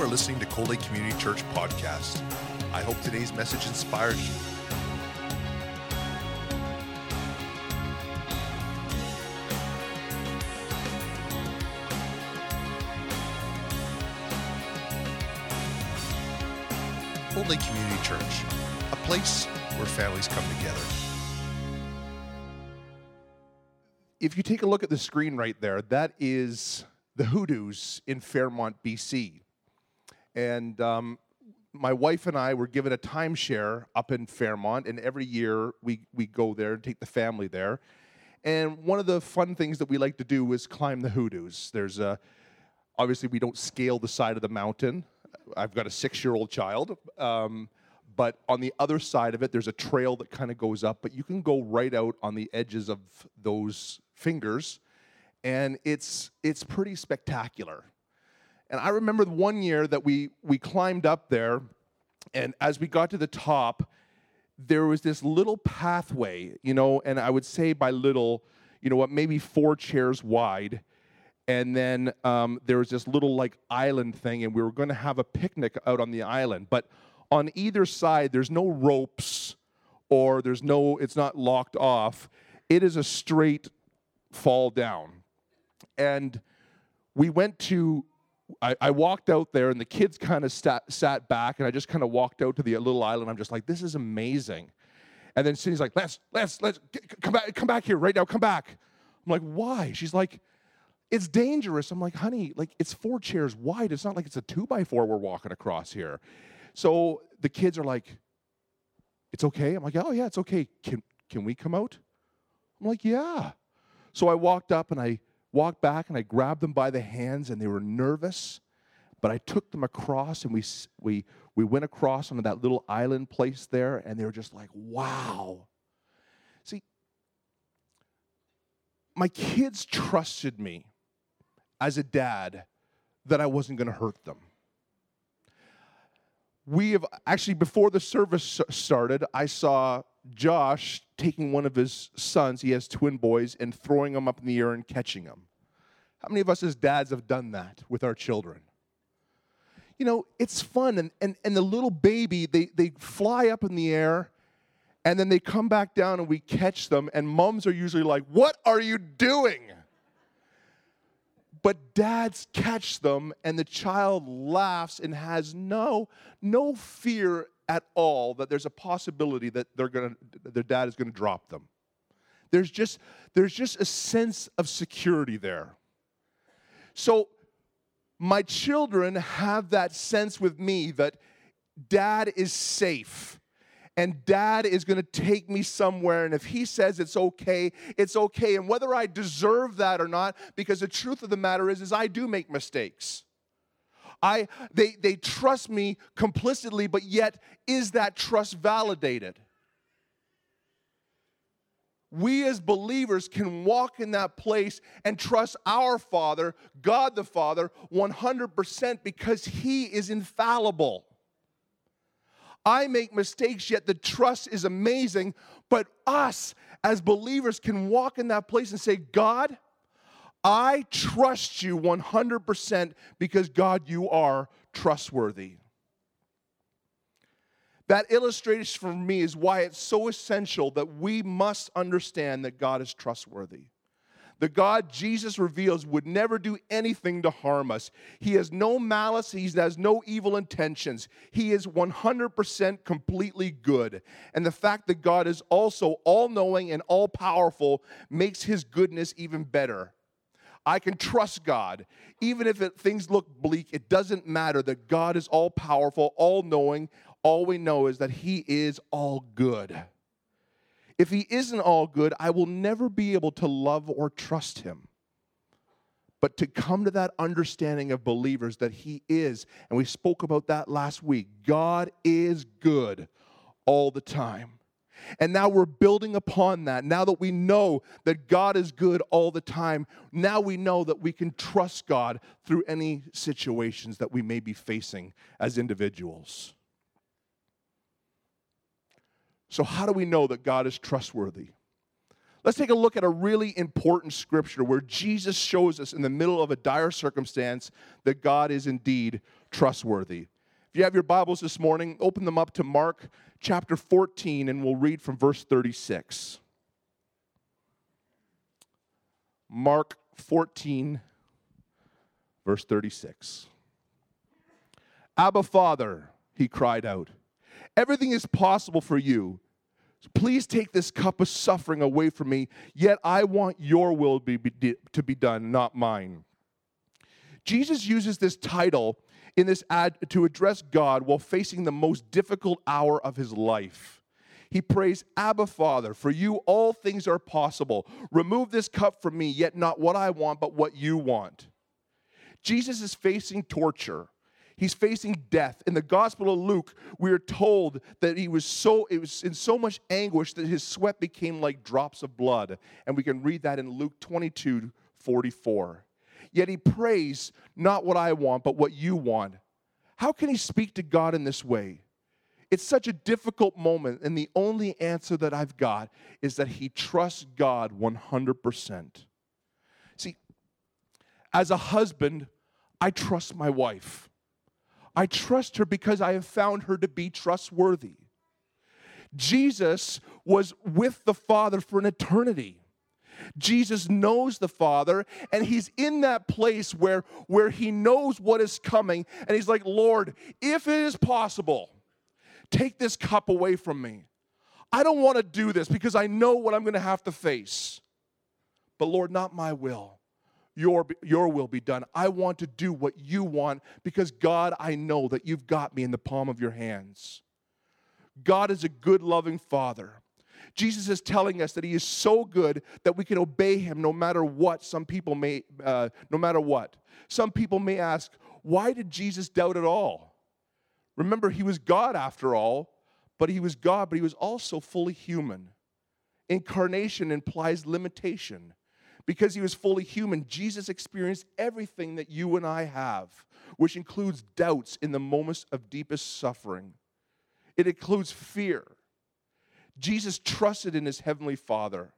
are listening to Cold Lake Community Church podcast. I hope today's message inspires you. Cold Lake Community Church, a place where families come together. If you take a look at the screen right there, that is the Hoodoos in Fairmont, BC. And um, my wife and I were given a timeshare up in Fairmont, and every year we, we go there and take the family there. And one of the fun things that we like to do is climb the Hoodoos. There's a, obviously, we don't scale the side of the mountain. I've got a six year old child. Um, but on the other side of it, there's a trail that kind of goes up, but you can go right out on the edges of those fingers, and it's, it's pretty spectacular. And I remember one year that we, we climbed up there, and as we got to the top, there was this little pathway, you know, and I would say by little, you know what, maybe four chairs wide. And then um, there was this little like island thing, and we were going to have a picnic out on the island. But on either side, there's no ropes or there's no, it's not locked off. It is a straight fall down. And we went to I, I, walked out there and the kids kind of sat, sat back and I just kind of walked out to the little island. I'm just like, this is amazing. And then Cindy's like, let's, let's, let's come back, come back here right now, come back. I'm like, why? She's like, it's dangerous. I'm like, honey, like it's four chairs wide. It's not like it's a two by four we're walking across here. So the kids are like, it's okay. I'm like, oh yeah, it's okay. Can can we come out? I'm like, yeah. So I walked up and I walked back and I grabbed them by the hands and they were nervous, but I took them across and we, we, we went across onto that little island place there and they were just like, wow. See, my kids trusted me as a dad that I wasn't going to hurt them. We have actually, before the service started, I saw Josh taking one of his sons, he has twin boys, and throwing them up in the air and catching them. How many of us as dads have done that with our children? You know, it's fun, and, and, and the little baby, they, they fly up in the air, and then they come back down and we catch them, and moms are usually like, What are you doing? But dads catch them, and the child laughs and has no, no fear at all that there's a possibility that they're gonna, their dad is going to drop them. There's just, there's just a sense of security there. So, my children have that sense with me that dad is safe and dad is going to take me somewhere. And if he says it's okay it's okay. And whether i deserve that or not because the truth of the matter is is i do make mistakes. I, they, they trust me complicitly, but yet is that trust validated? We as believers can walk in that place and trust our Father, God the Father, 100% because He is infallible. I make mistakes, yet the trust is amazing. But us as believers can walk in that place and say, God, I trust you 100% because God, you are trustworthy. That illustrates for me is why it's so essential that we must understand that God is trustworthy. The God Jesus reveals would never do anything to harm us. He has no malice, he has no evil intentions. He is 100% completely good. And the fact that God is also all knowing and all powerful makes his goodness even better. I can trust God. Even if it, things look bleak, it doesn't matter that God is all powerful, all knowing. All we know is that He is all good. If He isn't all good, I will never be able to love or trust Him. But to come to that understanding of believers that He is, and we spoke about that last week, God is good all the time. And now we're building upon that. Now that we know that God is good all the time, now we know that we can trust God through any situations that we may be facing as individuals. So, how do we know that God is trustworthy? Let's take a look at a really important scripture where Jesus shows us in the middle of a dire circumstance that God is indeed trustworthy. If you have your Bibles this morning, open them up to Mark chapter 14, and we'll read from verse 36. Mark 14, verse 36. Abba, Father, he cried out, everything is possible for you. Please take this cup of suffering away from me, yet I want your will be, be, to be done, not mine. Jesus uses this title in this ad to address God while facing the most difficult hour of his life. He prays, Abba, Father, for you all things are possible. Remove this cup from me, yet not what I want, but what you want. Jesus is facing torture. He's facing death. In the Gospel of Luke, we are told that he was so it was in so much anguish that his sweat became like drops of blood. And we can read that in Luke 22, 44. Yet he prays, not what I want, but what you want. How can he speak to God in this way? It's such a difficult moment, and the only answer that I've got is that he trusts God 100%. See, as a husband, I trust my wife. I trust her because I have found her to be trustworthy. Jesus was with the Father for an eternity. Jesus knows the Father, and he's in that place where, where he knows what is coming, and he's like, Lord, if it is possible, take this cup away from me. I don't want to do this because I know what I'm going to have to face. But Lord, not my will, your, your will be done. I want to do what you want because, God, I know that you've got me in the palm of your hands. God is a good, loving Father. Jesus is telling us that He is so good that we can obey Him no matter what. Some people may, uh, no matter what. Some people may ask, why did Jesus doubt at all? Remember, He was God after all, but He was God, but He was also fully human. Incarnation implies limitation because he was fully human, Jesus experienced everything that you and I have, which includes doubts in the moments of deepest suffering. It includes fear. Jesus trusted in his heavenly Father.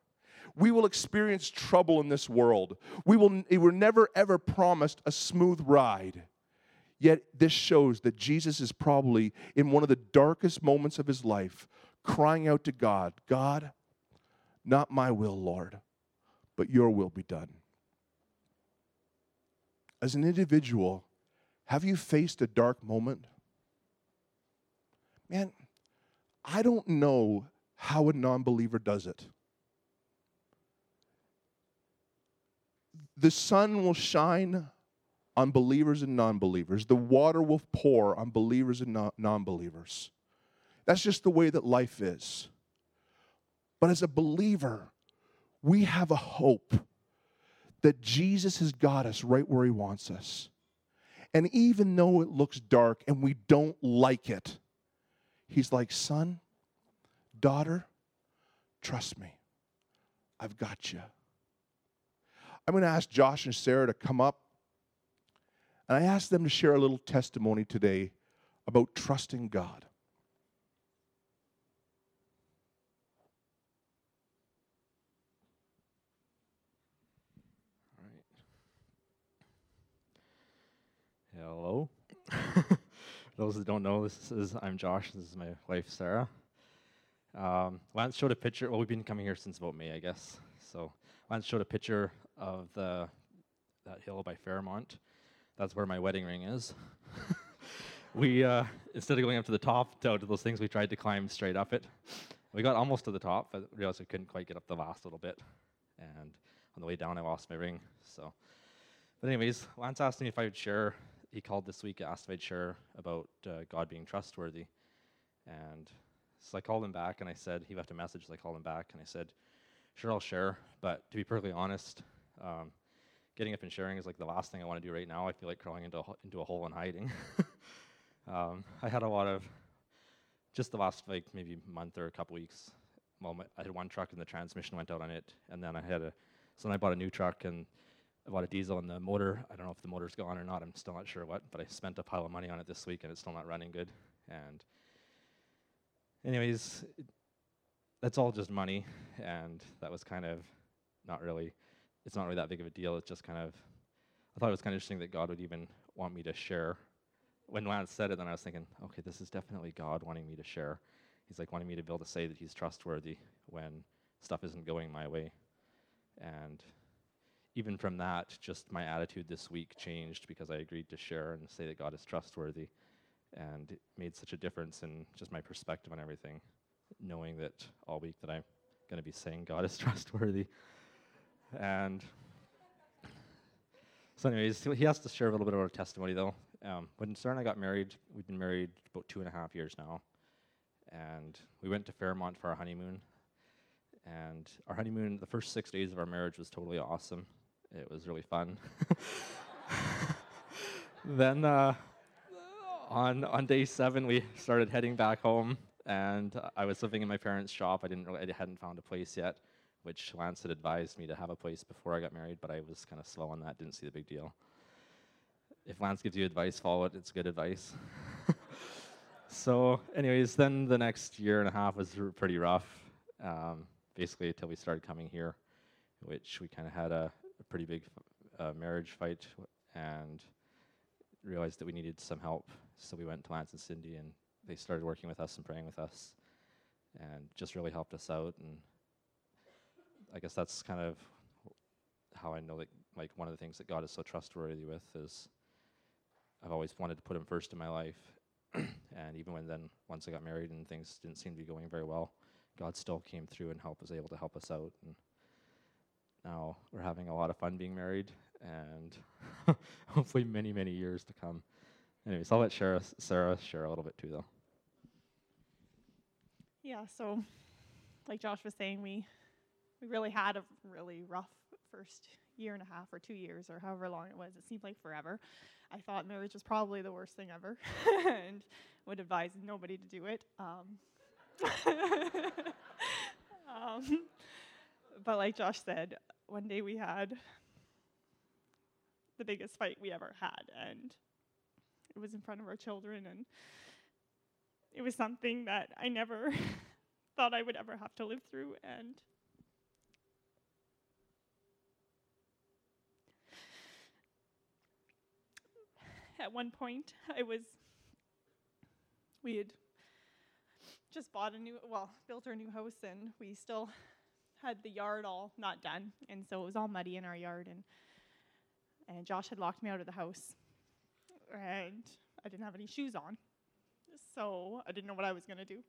We will experience trouble in this world. We will we were never ever promised a smooth ride. Yet this shows that Jesus is probably in one of the darkest moments of his life, crying out to God, God, not my will, Lord, but your will be done. As an individual, have you faced a dark moment? Man, I don't know how a non believer does it. The sun will shine on believers and non believers, the water will pour on believers and non believers. That's just the way that life is. But as a believer, we have a hope that Jesus has got us right where he wants us. And even though it looks dark and we don't like it, he's like, son, daughter, trust me. I've got you. I'm going to ask Josh and Sarah to come up. And I asked them to share a little testimony today about trusting God. Hello. Those that don't know, this is I'm Josh. This is my wife Sarah. Um, Lance showed a picture. Well, we've been coming here since about May, I guess. So Lance showed a picture of the that hill by Fairmont. That's where my wedding ring is. we uh, instead of going up to the top to, to those things, we tried to climb straight up it. We got almost to the top, but realized we couldn't quite get up the last little bit. And on the way down, I lost my ring. So, but anyways, Lance asked me if I would share he called this week, asked if I'd share about uh, God being trustworthy. And so I called him back and I said, he left a message, so I called him back and I said, sure, I'll share. But to be perfectly honest, um, getting up and sharing is like the last thing I want to do right now. I feel like crawling into a, into a hole and hiding. um, I had a lot of, just the last like maybe month or a couple weeks, well, I had one truck and the transmission went out on it. And then I had a, so then I bought a new truck and I bought a diesel and the motor. I don't know if the motor's gone or not. I'm still not sure what, but I spent a pile of money on it this week and it's still not running good. And, anyways, it, that's all just money, and that was kind of not really. It's not really that big of a deal. It's just kind of. I thought it was kind of interesting that God would even want me to share when Lance said it, then I was thinking, okay, this is definitely God wanting me to share. He's like wanting me to be able to say that He's trustworthy when stuff isn't going my way. And even from that, just my attitude this week changed because I agreed to share and say that God is trustworthy. And it made such a difference in just my perspective on everything, knowing that all week that I'm going to be saying God is trustworthy. And so, anyways, he has to share a little bit of our testimony, though. Um, when Sarah and I got married, we've been married about two and a half years now. And we went to Fairmont for our honeymoon. And our honeymoon, the first six days of our marriage was totally awesome. It was really fun. then uh, on on day seven, we started heading back home, and I was living in my parents' shop. I didn't really, I hadn't found a place yet, which Lance had advised me to have a place before I got married, but I was kind of slow on that. Didn't see the big deal. If Lance gives you advice, follow it. It's good advice. so, anyways, then the next year and a half was r- pretty rough. Um, basically, until we started coming here, which we kind of had a, a, pretty big uh, marriage fight and realized that we needed some help. So we went to Lance and Cindy, and they started working with us and praying with us, and just really helped us out. And I guess that's kind of how I know that, like, one of the things that God is so trustworthy with is I've always wanted to put Him first in my life. and even when then, once I got married and things didn't seem to be going very well, God still came through and help was able to help us out. And now we're having a lot of fun being married, and hopefully many, many years to come. Anyways, I'll let Sarah, Sarah share a little bit too, though. Yeah, so like Josh was saying, we we really had a really rough first year and a half or two years or however long it was. It seemed like forever. I thought marriage was probably the worst thing ever, and would advise nobody to do it. Um, um, but like Josh said, one day we had the biggest fight we ever had, and it was in front of our children, and it was something that I never thought I would ever have to live through, and at one point I was we had just bought a new well built our new house and we still had the yard all not done and so it was all muddy in our yard and and Josh had locked me out of the house and I didn't have any shoes on so I didn't know what I was to do.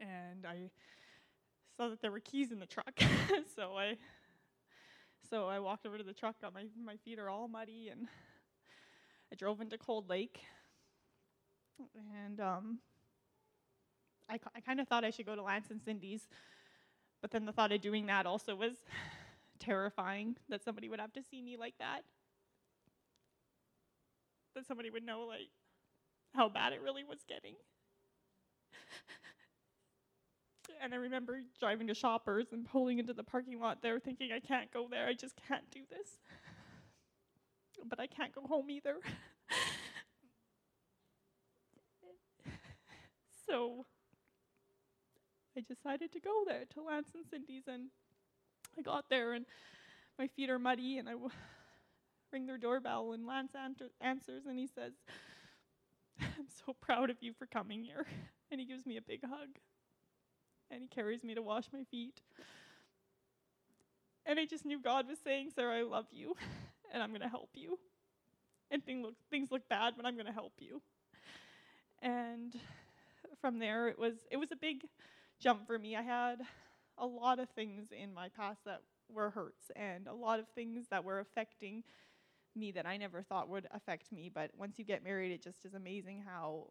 And I saw that there were keys in the truck so I so I walked over to the truck got my my feet are all muddy and I drove into Cold Lake, and um, I, I kind of thought I should go to Lance and Cindy's, but then the thought of doing that also was terrifying that somebody would have to see me like that. That somebody would know, like, how bad it really was getting. and I remember driving to Shoppers and pulling into the parking lot there thinking, I can't go there, I just can't do this but I can't go home either. so I decided to go there to Lance and Cindy's, and I got there, and my feet are muddy, and I w- ring their doorbell, and Lance answer- answers, and he says, I'm so proud of you for coming here. And he gives me a big hug, and he carries me to wash my feet. And I just knew God was saying, Sarah, I love you and I'm going to help you. And things look, things look bad, but I'm going to help you. And from there, it was it was a big jump for me. I had a lot of things in my past that were hurts, and a lot of things that were affecting me that I never thought would affect me. But once you get married, it just is amazing how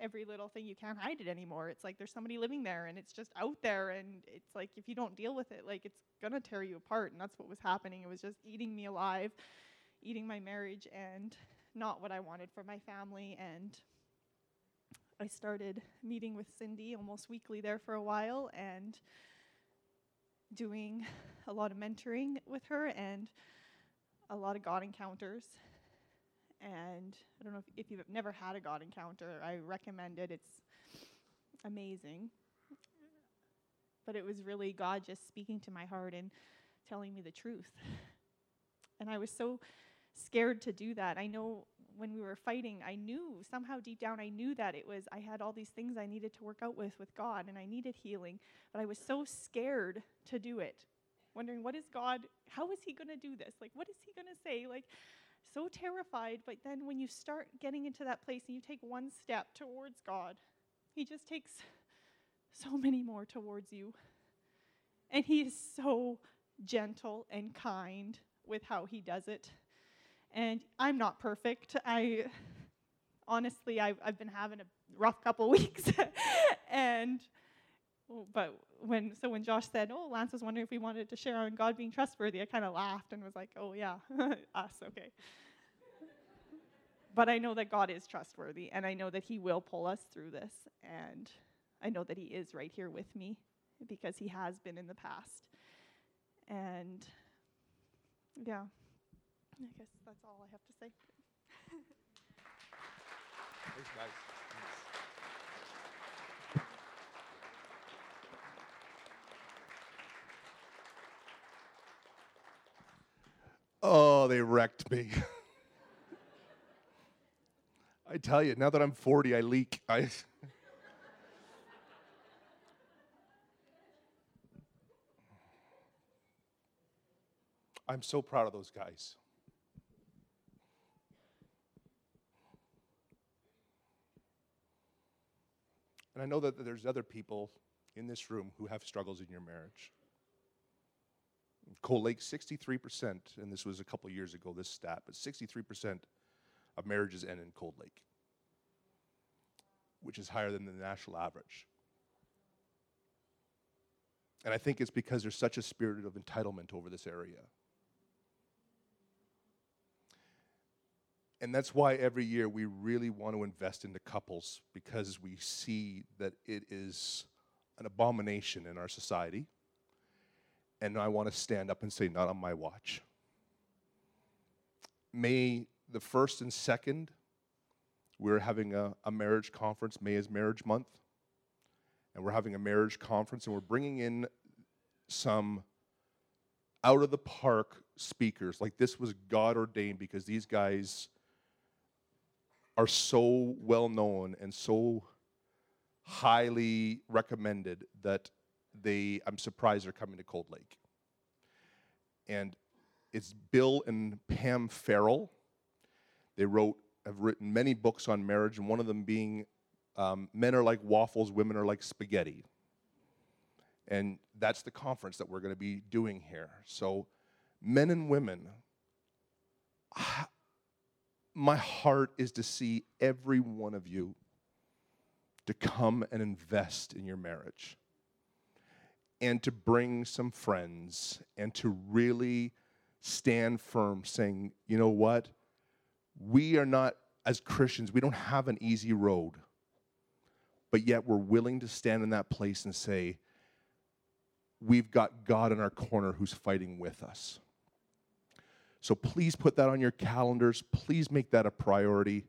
every little thing you can't hide it anymore. It's like there's somebody living there and it's just out there and it's like if you don't deal with it, like it's gonna tear you apart and that's what was happening. It was just eating me alive, eating my marriage and not what I wanted for my family and I started meeting with Cindy almost weekly there for a while and doing a lot of mentoring with her and a lot of God encounters and I don't know if, if, you've never had a God encounter, I recommend it. It's amazing. But it was really God just speaking to my heart and telling me the truth. And I was so scared to do that. I know when we were fighting, I knew somehow deep down, I knew that it was, I had all these things I needed to work out with with God and I needed healing, but I was so scared to do it, wondering, what is God, how is He going to do this? Like, what is He going to say? Like, so terrified. But then when you start getting into that place and you take one step towards God, He just takes so many more towards you. And He is so gentle and kind with how He does it. And I'm not perfect. I honestly, I've, I've been having a rough couple weeks. and, but when, so when Josh said, oh, Lance was wondering if we wanted to share on God being trustworthy, I kind of laughed and was like, oh, yeah, us, okay. but I know that God is trustworthy and I know that He will pull us through this. And I know that He is right here with me because He has been in the past. And yeah. I guess that's all I have to say. Thanks, guys. Oh, they wrecked me. I tell you, now that I'm 40, I leak. I I'm so proud of those guys. And I know that there's other people in this room who have struggles in your marriage. Cold Lake, 63%, and this was a couple years ago, this stat, but 63% of marriages end in Cold Lake, which is higher than the national average. And I think it's because there's such a spirit of entitlement over this area. And that's why every year we really want to invest into couples because we see that it is an abomination in our society. And I want to stand up and say, not on my watch. May the first and second, we're having a, a marriage conference. May is marriage month. And we're having a marriage conference, and we're bringing in some out of the park speakers. Like this was God ordained because these guys are so well known and so highly recommended that they, I'm surprised they're coming to Cold Lake. And it's Bill and Pam Farrell. They wrote, have written many books on marriage, and one of them being um, Men Are Like Waffles, Women Are Like Spaghetti. And that's the conference that we're going to be doing here. So, men and women, my heart is to see every one of you to come and invest in your marriage and to bring some friends and to really stand firm saying, you know what? We are not, as Christians, we don't have an easy road, but yet we're willing to stand in that place and say, we've got God in our corner who's fighting with us. So please put that on your calendars. Please make that a priority.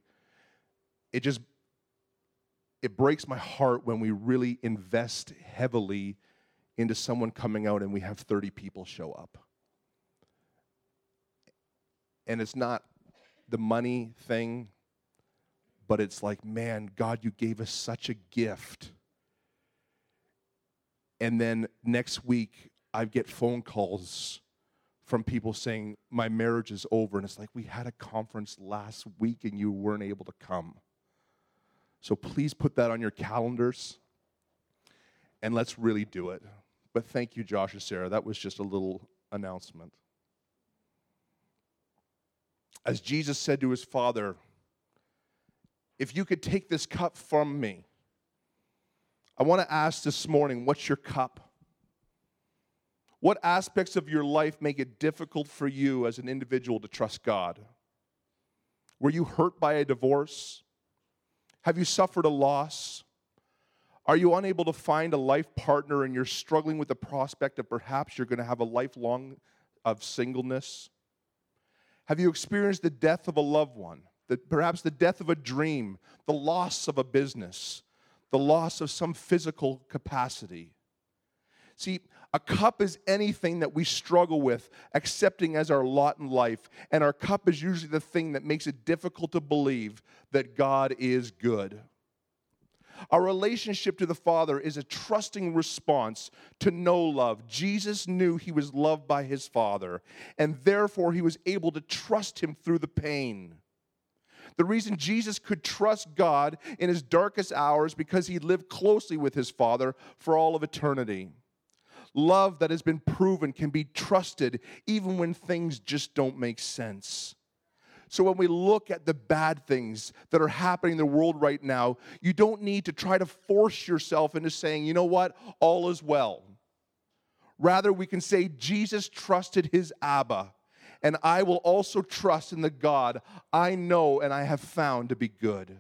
It just it breaks my heart when we really invest heavily into someone coming out and we have 30 people show up. And it's not the money thing, but it's like, man, God, you gave us such a gift. And then next week, I get phone calls from people saying, My marriage is over. And it's like, we had a conference last week and you weren't able to come. So please put that on your calendars and let's really do it. But thank you, Josh and Sarah. That was just a little announcement. As Jesus said to his Father, if you could take this cup from me, I want to ask this morning, what's your cup? What aspects of your life make it difficult for you as an individual to trust God? Were you hurt by a divorce? Have you suffered a loss? Are you unable to find a life partner and you're struggling with the prospect of perhaps you're going to have a lifelong of singleness? Have you experienced the death of a loved one? That perhaps the death of a dream, the loss of a business, the loss of some physical capacity? See, A cup is anything that we struggle with accepting as our lot in life. And our cup is usually the thing that makes it difficult to believe that God is good. Our relationship to the Father is a trusting response to no love. Jesus knew he was loved by his Father, and therefore he was able to trust him through the pain. The reason Jesus could trust God in his darkest hours because he lived closely with his Father for all of eternity. Love that has been proven can be trusted even when things just don't make sense. So when we look at the bad things that are happening in the world right now, you don't need to try to force yourself into saying, you know what, all is well. Rather, we can say, Jesus trusted his Abba, and I will also trust in the God I know and I have found to be good.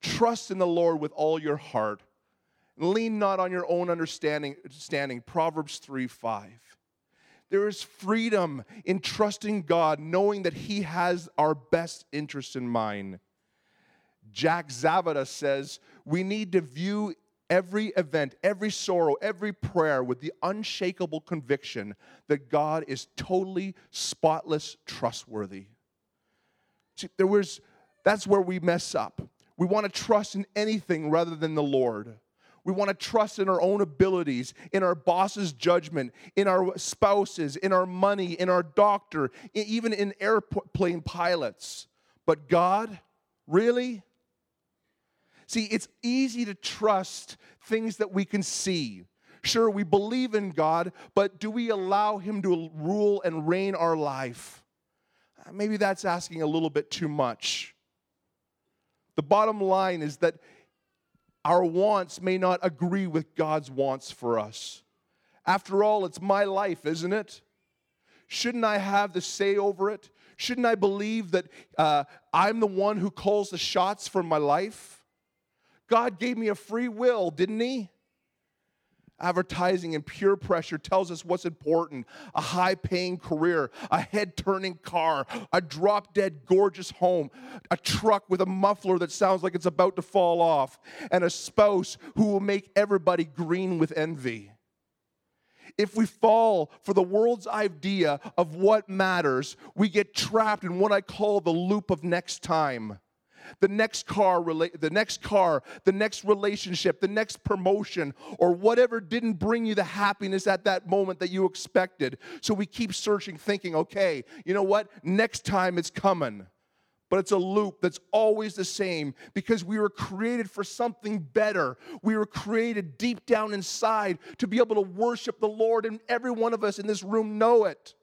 Trust in the Lord with all your heart. Lean not on your own understanding. Standing, Proverbs 3 5. There is freedom in trusting God, knowing that He has our best interest in mind. Jack Zavada says, We need to view every event, every sorrow, every prayer with the unshakable conviction that God is totally spotless, trustworthy. See, there was, that's where we mess up. We want to trust in anything rather than the Lord. We want to trust in our own abilities, in our boss's judgment, in our spouses, in our money, in our doctor, even in airplane pilots. But God, really? See, it's easy to trust things that we can see. Sure, we believe in God, but do we allow Him to rule and reign our life? Uh, maybe that's asking a little bit too much. The bottom line is that our wants may not agree with God's wants for us. After all, it's my life, isn't it? Shouldn't I have the say over it? Shouldn't I believe that uh, I'm the one who calls the shots for my life? God gave me a free will, didn't He? Advertising and peer pressure tells us what's important a high paying career, a head turning car, a drop dead gorgeous home, a truck with a muffler that sounds like it's about to fall off, and a spouse who will make everybody green with envy. If we fall for the world's idea of what matters, we get trapped in what I call the loop of next time the next car, the next car, the next relationship, the next promotion, or whatever didn't bring you the happiness at that moment that you expected. So we keep searching, thinking, okay, you know what? Next time it's coming. But it's a loop that's always the same because we were created for something better. We were created deep down inside to be able to worship the Lord, and every one of us in this room know it.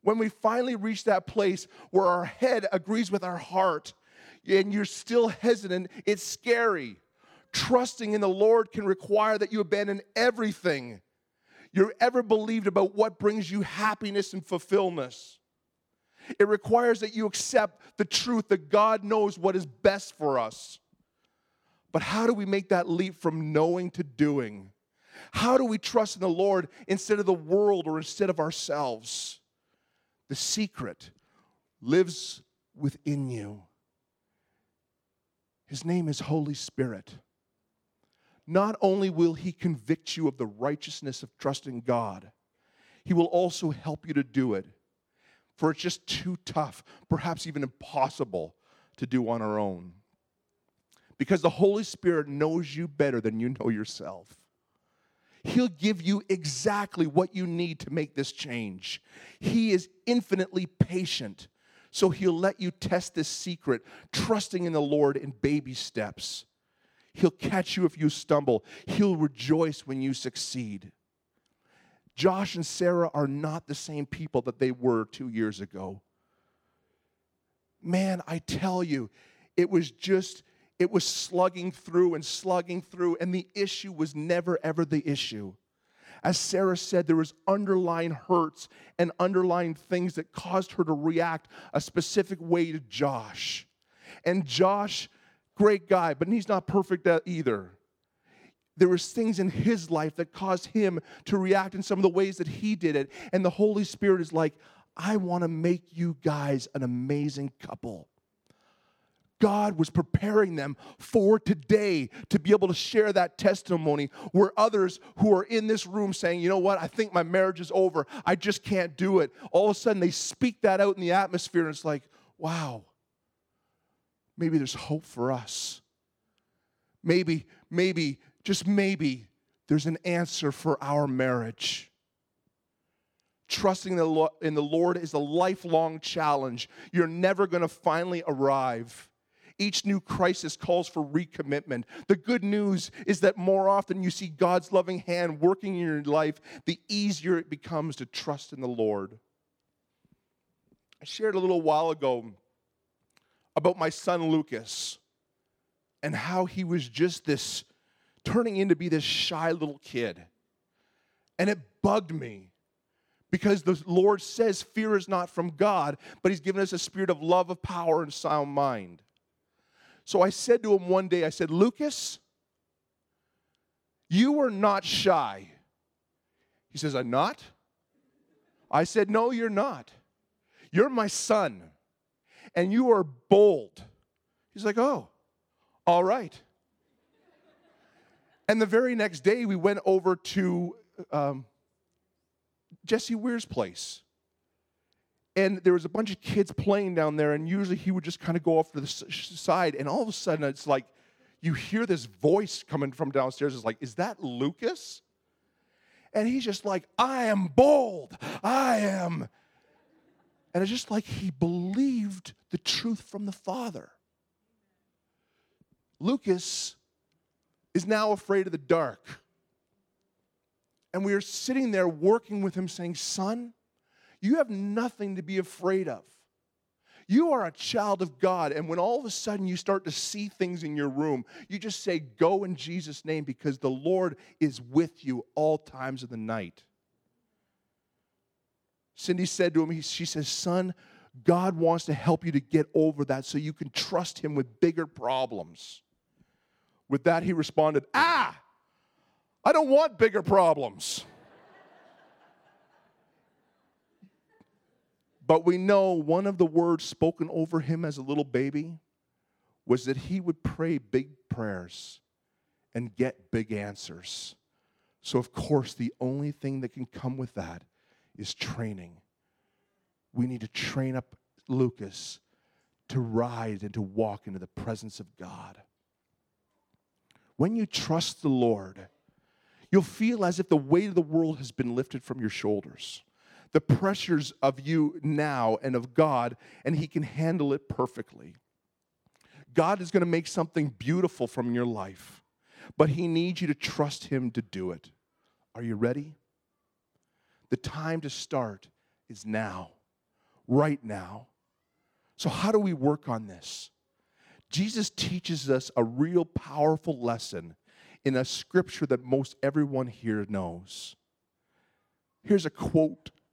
When we finally reach that place where our head agrees with our heart and you're still hesitant, it's scary. Trusting in the Lord can require that you abandon everything you ever believed about what brings you happiness and fulfillment. It requires that you accept the truth that God knows what is best for us. But how do we make that leap from knowing to doing? How do we trust in the Lord instead of the world or instead of ourselves? The secret lives within you. His name is Holy Spirit. Not only will He convict you of the righteousness of trusting God, He will also help you to do it. For it's just too tough, perhaps even impossible, to do on our own. Because the Holy Spirit knows you better than you know yourself. He'll give you exactly what you need to make this change. He is infinitely patient, so He'll let you test this secret, trusting in the Lord in baby steps. He'll catch you if you stumble, He'll rejoice when you succeed. Josh and Sarah are not the same people that they were two years ago. Man, I tell you, it was just it was slugging through and slugging through, and the issue was never, ever the issue. As Sarah said, there was underlying hurts and underlying things that caused her to react a specific way to Josh. And Josh, great guy, but he's not perfect uh, either. There was things in his life that caused him to react in some of the ways that he did it. And the Holy Spirit is like, I want to make you guys an amazing couple God was preparing them for today to be able to share that testimony where others who are in this room saying, you know what, I think my marriage is over, I just can't do it. All of a sudden they speak that out in the atmosphere and it's like, wow, maybe there's hope for us. Maybe, maybe, just maybe, there's an answer for our marriage. Trusting in the Lord is a lifelong challenge. You're never going to finally arrive. Each new crisis calls for recommitment. The good news is that more often you see God's loving hand working in your life, the easier it becomes to trust in the Lord. I shared a little while ago about my son Lucas and how he was just this turning into be this shy little kid. And it bugged me because the Lord says fear is not from God, but He's given us a spirit of love, of power, and sound mind. So I said to him one day, I said, Lucas, you are not shy. He says, I'm not. I said, No, you're not. You're my son, and you are bold. He's like, Oh, all right. And the very next day, we went over to um, Jesse Weir's place. And there was a bunch of kids playing down there, and usually he would just kind of go off to the side. And all of a sudden, it's like you hear this voice coming from downstairs. It's like, is that Lucas? And he's just like, I am bold. I am. And it's just like he believed the truth from the Father. Lucas is now afraid of the dark. And we are sitting there working with him, saying, Son, you have nothing to be afraid of. You are a child of God. And when all of a sudden you start to see things in your room, you just say, Go in Jesus' name because the Lord is with you all times of the night. Cindy said to him, She says, Son, God wants to help you to get over that so you can trust Him with bigger problems. With that, he responded, Ah, I don't want bigger problems. But we know one of the words spoken over him as a little baby was that he would pray big prayers and get big answers. So, of course, the only thing that can come with that is training. We need to train up Lucas to rise and to walk into the presence of God. When you trust the Lord, you'll feel as if the weight of the world has been lifted from your shoulders. The pressures of you now and of God, and He can handle it perfectly. God is going to make something beautiful from your life, but He needs you to trust Him to do it. Are you ready? The time to start is now, right now. So, how do we work on this? Jesus teaches us a real powerful lesson in a scripture that most everyone here knows. Here's a quote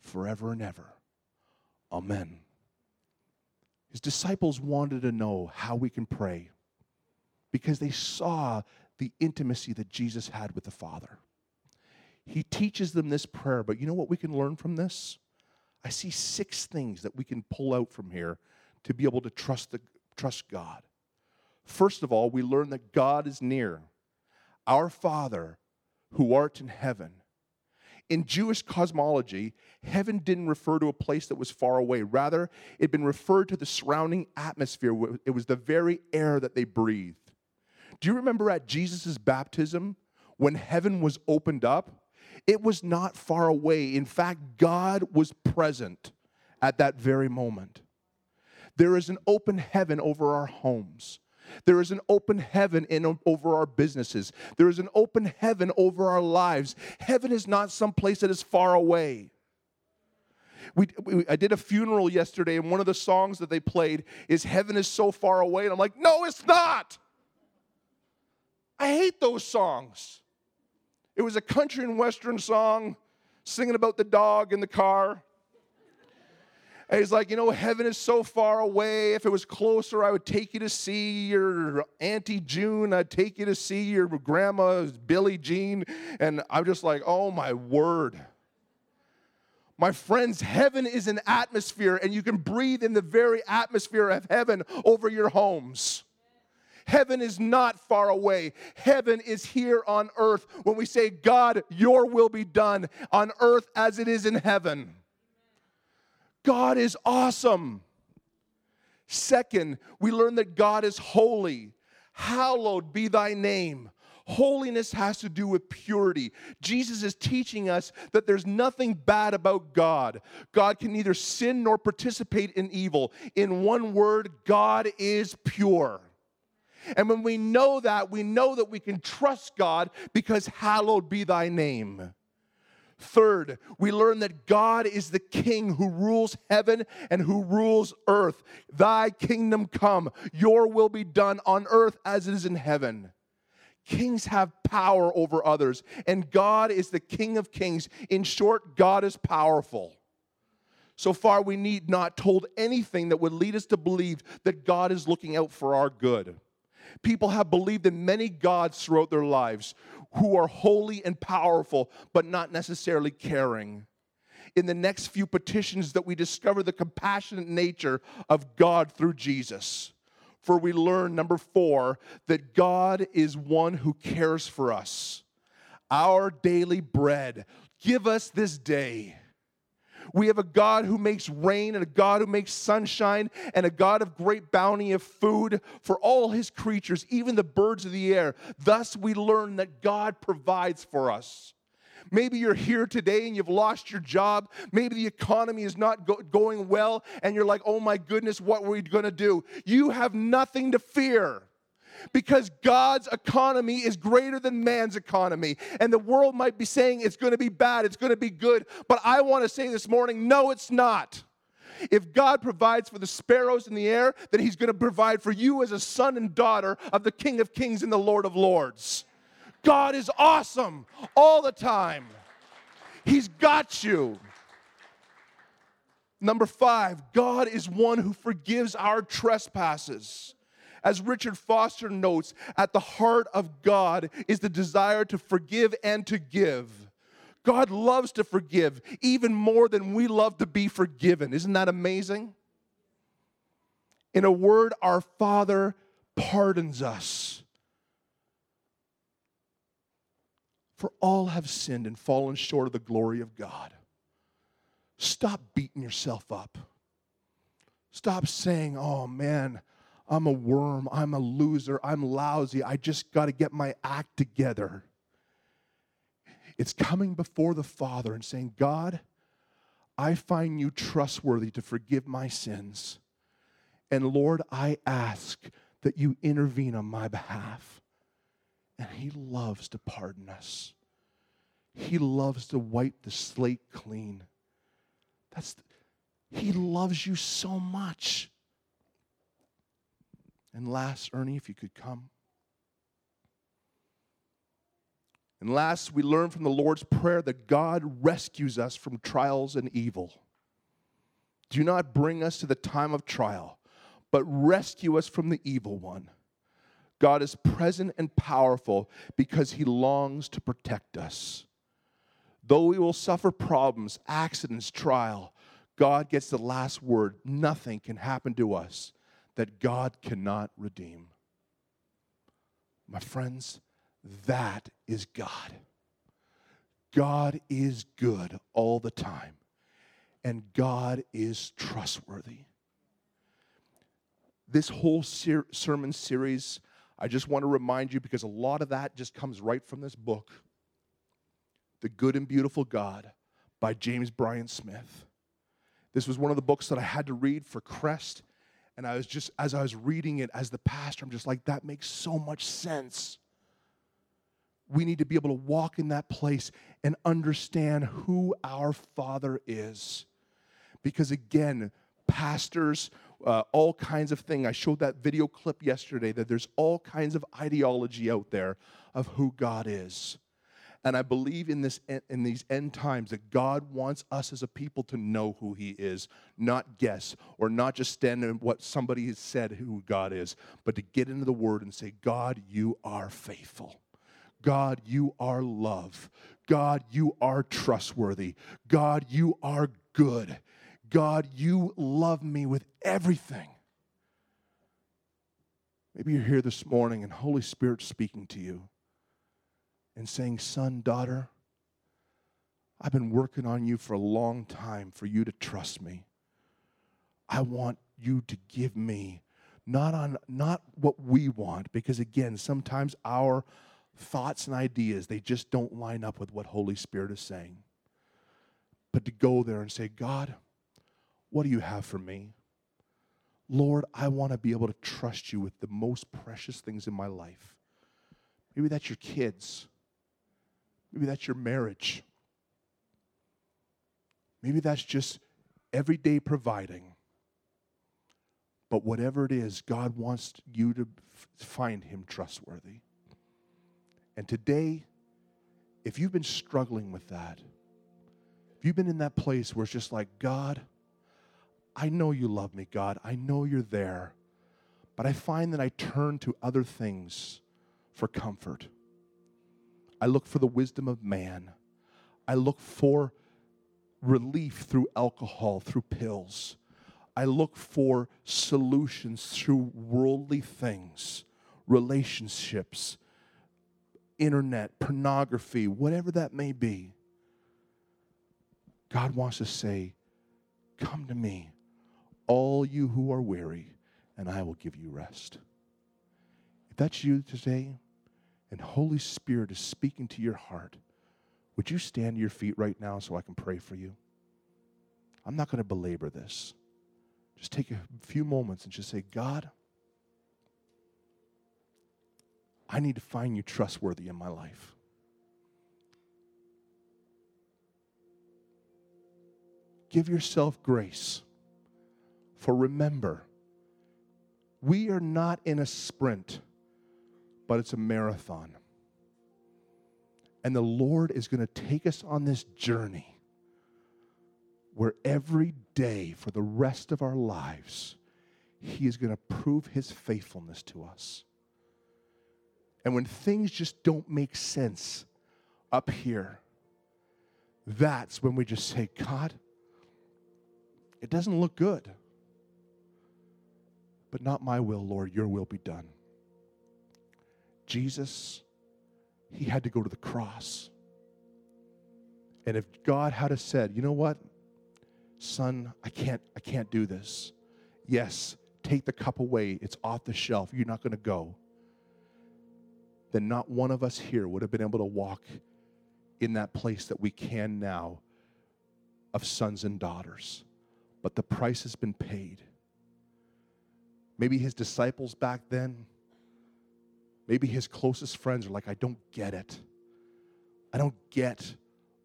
forever and ever. Amen. His disciples wanted to know how we can pray because they saw the intimacy that Jesus had with the Father. He teaches them this prayer, but you know what we can learn from this? I see six things that we can pull out from here to be able to trust, the, trust God. First of all, we learn that God is near. Our Father who art in heaven. In Jewish cosmology, heaven didn't refer to a place that was far away. Rather, it had been referred to the surrounding atmosphere. It was the very air that they breathed. Do you remember at Jesus' baptism when heaven was opened up? It was not far away. In fact, God was present at that very moment. There is an open heaven over our homes. There is an open heaven in over our businesses. There is an open heaven over our lives. Heaven is not some place that is far away. we, we, I did a funeral yesterday, and one of the songs that they played is Heaven is So Far Away. And I'm like, no, it's not. I hate those songs. It was a country and western song singing about the dog in the car. And he's like, you know, heaven is so far away. If it was closer, I would take you to see your Auntie June. I'd take you to see your grandma, Billie Jean. And I'm just like, oh my word. My friends, heaven is an atmosphere, and you can breathe in the very atmosphere of heaven over your homes. Heaven is not far away. Heaven is here on earth when we say, God, your will be done on earth as it is in heaven. God is awesome. Second, we learn that God is holy. Hallowed be thy name. Holiness has to do with purity. Jesus is teaching us that there's nothing bad about God. God can neither sin nor participate in evil. In one word, God is pure. And when we know that, we know that we can trust God because hallowed be thy name. Third, we learn that God is the king who rules heaven and who rules earth. Thy kingdom come, your will be done on earth as it is in heaven. Kings have power over others, and God is the King of kings. In short, God is powerful. So far, we need not told anything that would lead us to believe that God is looking out for our good. People have believed in many gods throughout their lives who are holy and powerful, but not necessarily caring. In the next few petitions, that we discover the compassionate nature of God through Jesus. For we learn, number four, that God is one who cares for us. Our daily bread, give us this day. We have a God who makes rain and a God who makes sunshine and a God of great bounty of food for all his creatures, even the birds of the air. Thus, we learn that God provides for us. Maybe you're here today and you've lost your job. Maybe the economy is not go- going well and you're like, oh my goodness, what are we going to do? You have nothing to fear because God's economy is greater than man's economy. And the world might be saying it's going to be bad, it's going to be good. But I want to say this morning no, it's not. If God provides for the sparrows in the air, then He's going to provide for you as a son and daughter of the King of Kings and the Lord of Lords. God is awesome all the time. He's got you. Number five, God is one who forgives our trespasses. As Richard Foster notes, at the heart of God is the desire to forgive and to give. God loves to forgive even more than we love to be forgiven. Isn't that amazing? In a word, our Father pardons us. For all have sinned and fallen short of the glory of God. Stop beating yourself up. Stop saying, oh man, I'm a worm, I'm a loser, I'm lousy, I just got to get my act together. It's coming before the Father and saying, God, I find you trustworthy to forgive my sins. And Lord, I ask that you intervene on my behalf. And He loves to pardon us, He loves to wipe the slate clean. That's, he loves you so much. And last, Ernie, if you could come. And last, we learn from the Lord's Prayer that God rescues us from trials and evil. Do not bring us to the time of trial, but rescue us from the evil one. God is present and powerful because he longs to protect us. Though we will suffer problems, accidents, trial, God gets the last word. Nothing can happen to us that God cannot redeem. My friends, that is God. God is good all the time, and God is trustworthy. This whole ser- sermon series, I just want to remind you because a lot of that just comes right from this book, The Good and Beautiful God by James Bryan Smith. This was one of the books that I had to read for Crest and I was just, as I was reading it as the pastor, I'm just like, that makes so much sense. We need to be able to walk in that place and understand who our Father is. Because again, pastors, uh, all kinds of things. I showed that video clip yesterday that there's all kinds of ideology out there of who God is. And I believe in this in these end times that God wants us as a people to know who He is, not guess or not just stand in what somebody has said who God is, but to get into the Word and say, God, you are faithful. God, you are love. God, you are trustworthy. God, you are good. God, you love me with everything. Maybe you're here this morning and Holy Spirit speaking to you and saying, Son, daughter, I've been working on you for a long time for you to trust me. I want you to give me not on not what we want because again sometimes our thoughts and ideas they just don't line up with what holy spirit is saying but to go there and say god what do you have for me? Lord, I want to be able to trust you with the most precious things in my life. Maybe that's your kids. Maybe that's your marriage. Maybe that's just everyday providing. But whatever it is, God wants you to find Him trustworthy. And today, if you've been struggling with that, if you've been in that place where it's just like, God, I know you love me, God. I know you're there. But I find that I turn to other things for comfort. I look for the wisdom of man. I look for relief through alcohol, through pills. I look for solutions through worldly things, relationships, internet, pornography, whatever that may be. God wants to say, Come to me all you who are weary, and I will give you rest. If that's you today, and Holy Spirit is speaking to your heart, would you stand to your feet right now so I can pray for you? I'm not going to belabor this. Just take a few moments and just say, God, I need to find you trustworthy in my life. Give yourself grace. For remember, we are not in a sprint, but it's a marathon. And the Lord is going to take us on this journey where every day for the rest of our lives, He is going to prove His faithfulness to us. And when things just don't make sense up here, that's when we just say, God, it doesn't look good. But not my will, Lord, your will be done. Jesus, he had to go to the cross. And if God had said, you know what, son, I can't, I can't do this. Yes, take the cup away. It's off the shelf. You're not going to go. Then not one of us here would have been able to walk in that place that we can now of sons and daughters. But the price has been paid. Maybe his disciples back then, maybe his closest friends are like, I don't get it. I don't get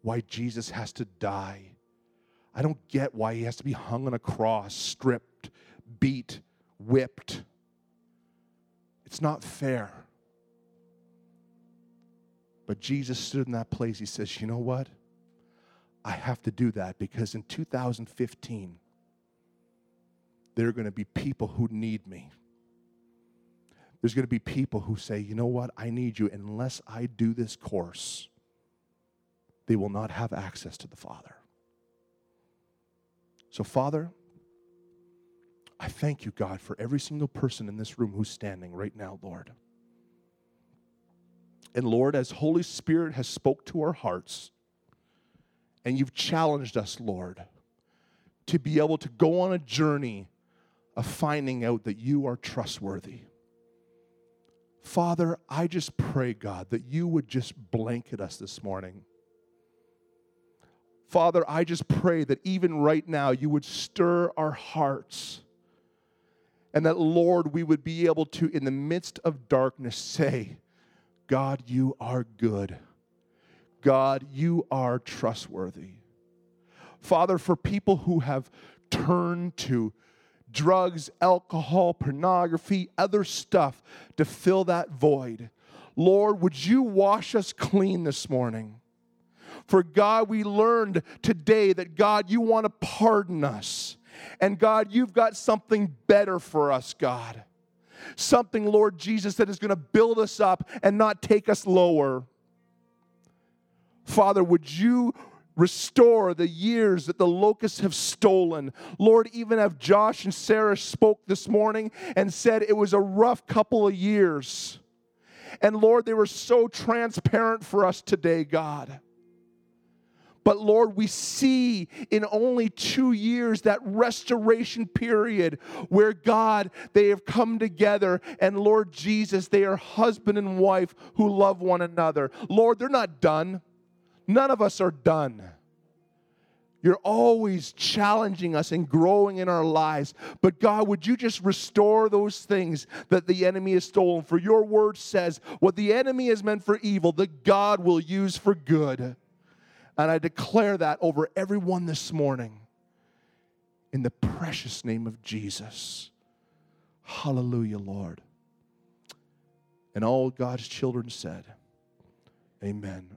why Jesus has to die. I don't get why he has to be hung on a cross, stripped, beat, whipped. It's not fair. But Jesus stood in that place. He says, You know what? I have to do that because in 2015, there are going to be people who need me. There's going to be people who say, you know what, I need you. Unless I do this course, they will not have access to the Father. So, Father, I thank you, God, for every single person in this room who's standing right now, Lord. And Lord, as Holy Spirit has spoke to our hearts, and you've challenged us, Lord, to be able to go on a journey of finding out that you are trustworthy. Father, I just pray, God, that you would just blanket us this morning. Father, I just pray that even right now you would stir our hearts. And that, Lord, we would be able to, in the midst of darkness, say, God, you are good. God, you are trustworthy. Father, for people who have turned to drugs, alcohol, pornography, other stuff to fill that void. Lord, would you wash us clean this morning? For God, we learned today that God, you want to pardon us. And God, you've got something better for us, God. Something, Lord Jesus, that is going to build us up and not take us lower. Father, would you restore the years that the locusts have stolen. Lord, even as Josh and Sarah spoke this morning and said it was a rough couple of years. And Lord, they were so transparent for us today, God. But Lord, we see in only two years that restoration period where God, they have come together, and Lord Jesus, they are husband and wife who love one another. Lord, they're not done. None of us are done. You're always challenging us and growing in our lives. But God, would you just restore those things that the enemy has stolen? For your word says, what the enemy has meant for evil, that God will use for good. And I declare that over everyone this morning in the precious name of Jesus. Hallelujah, Lord. And all God's children said, Amen.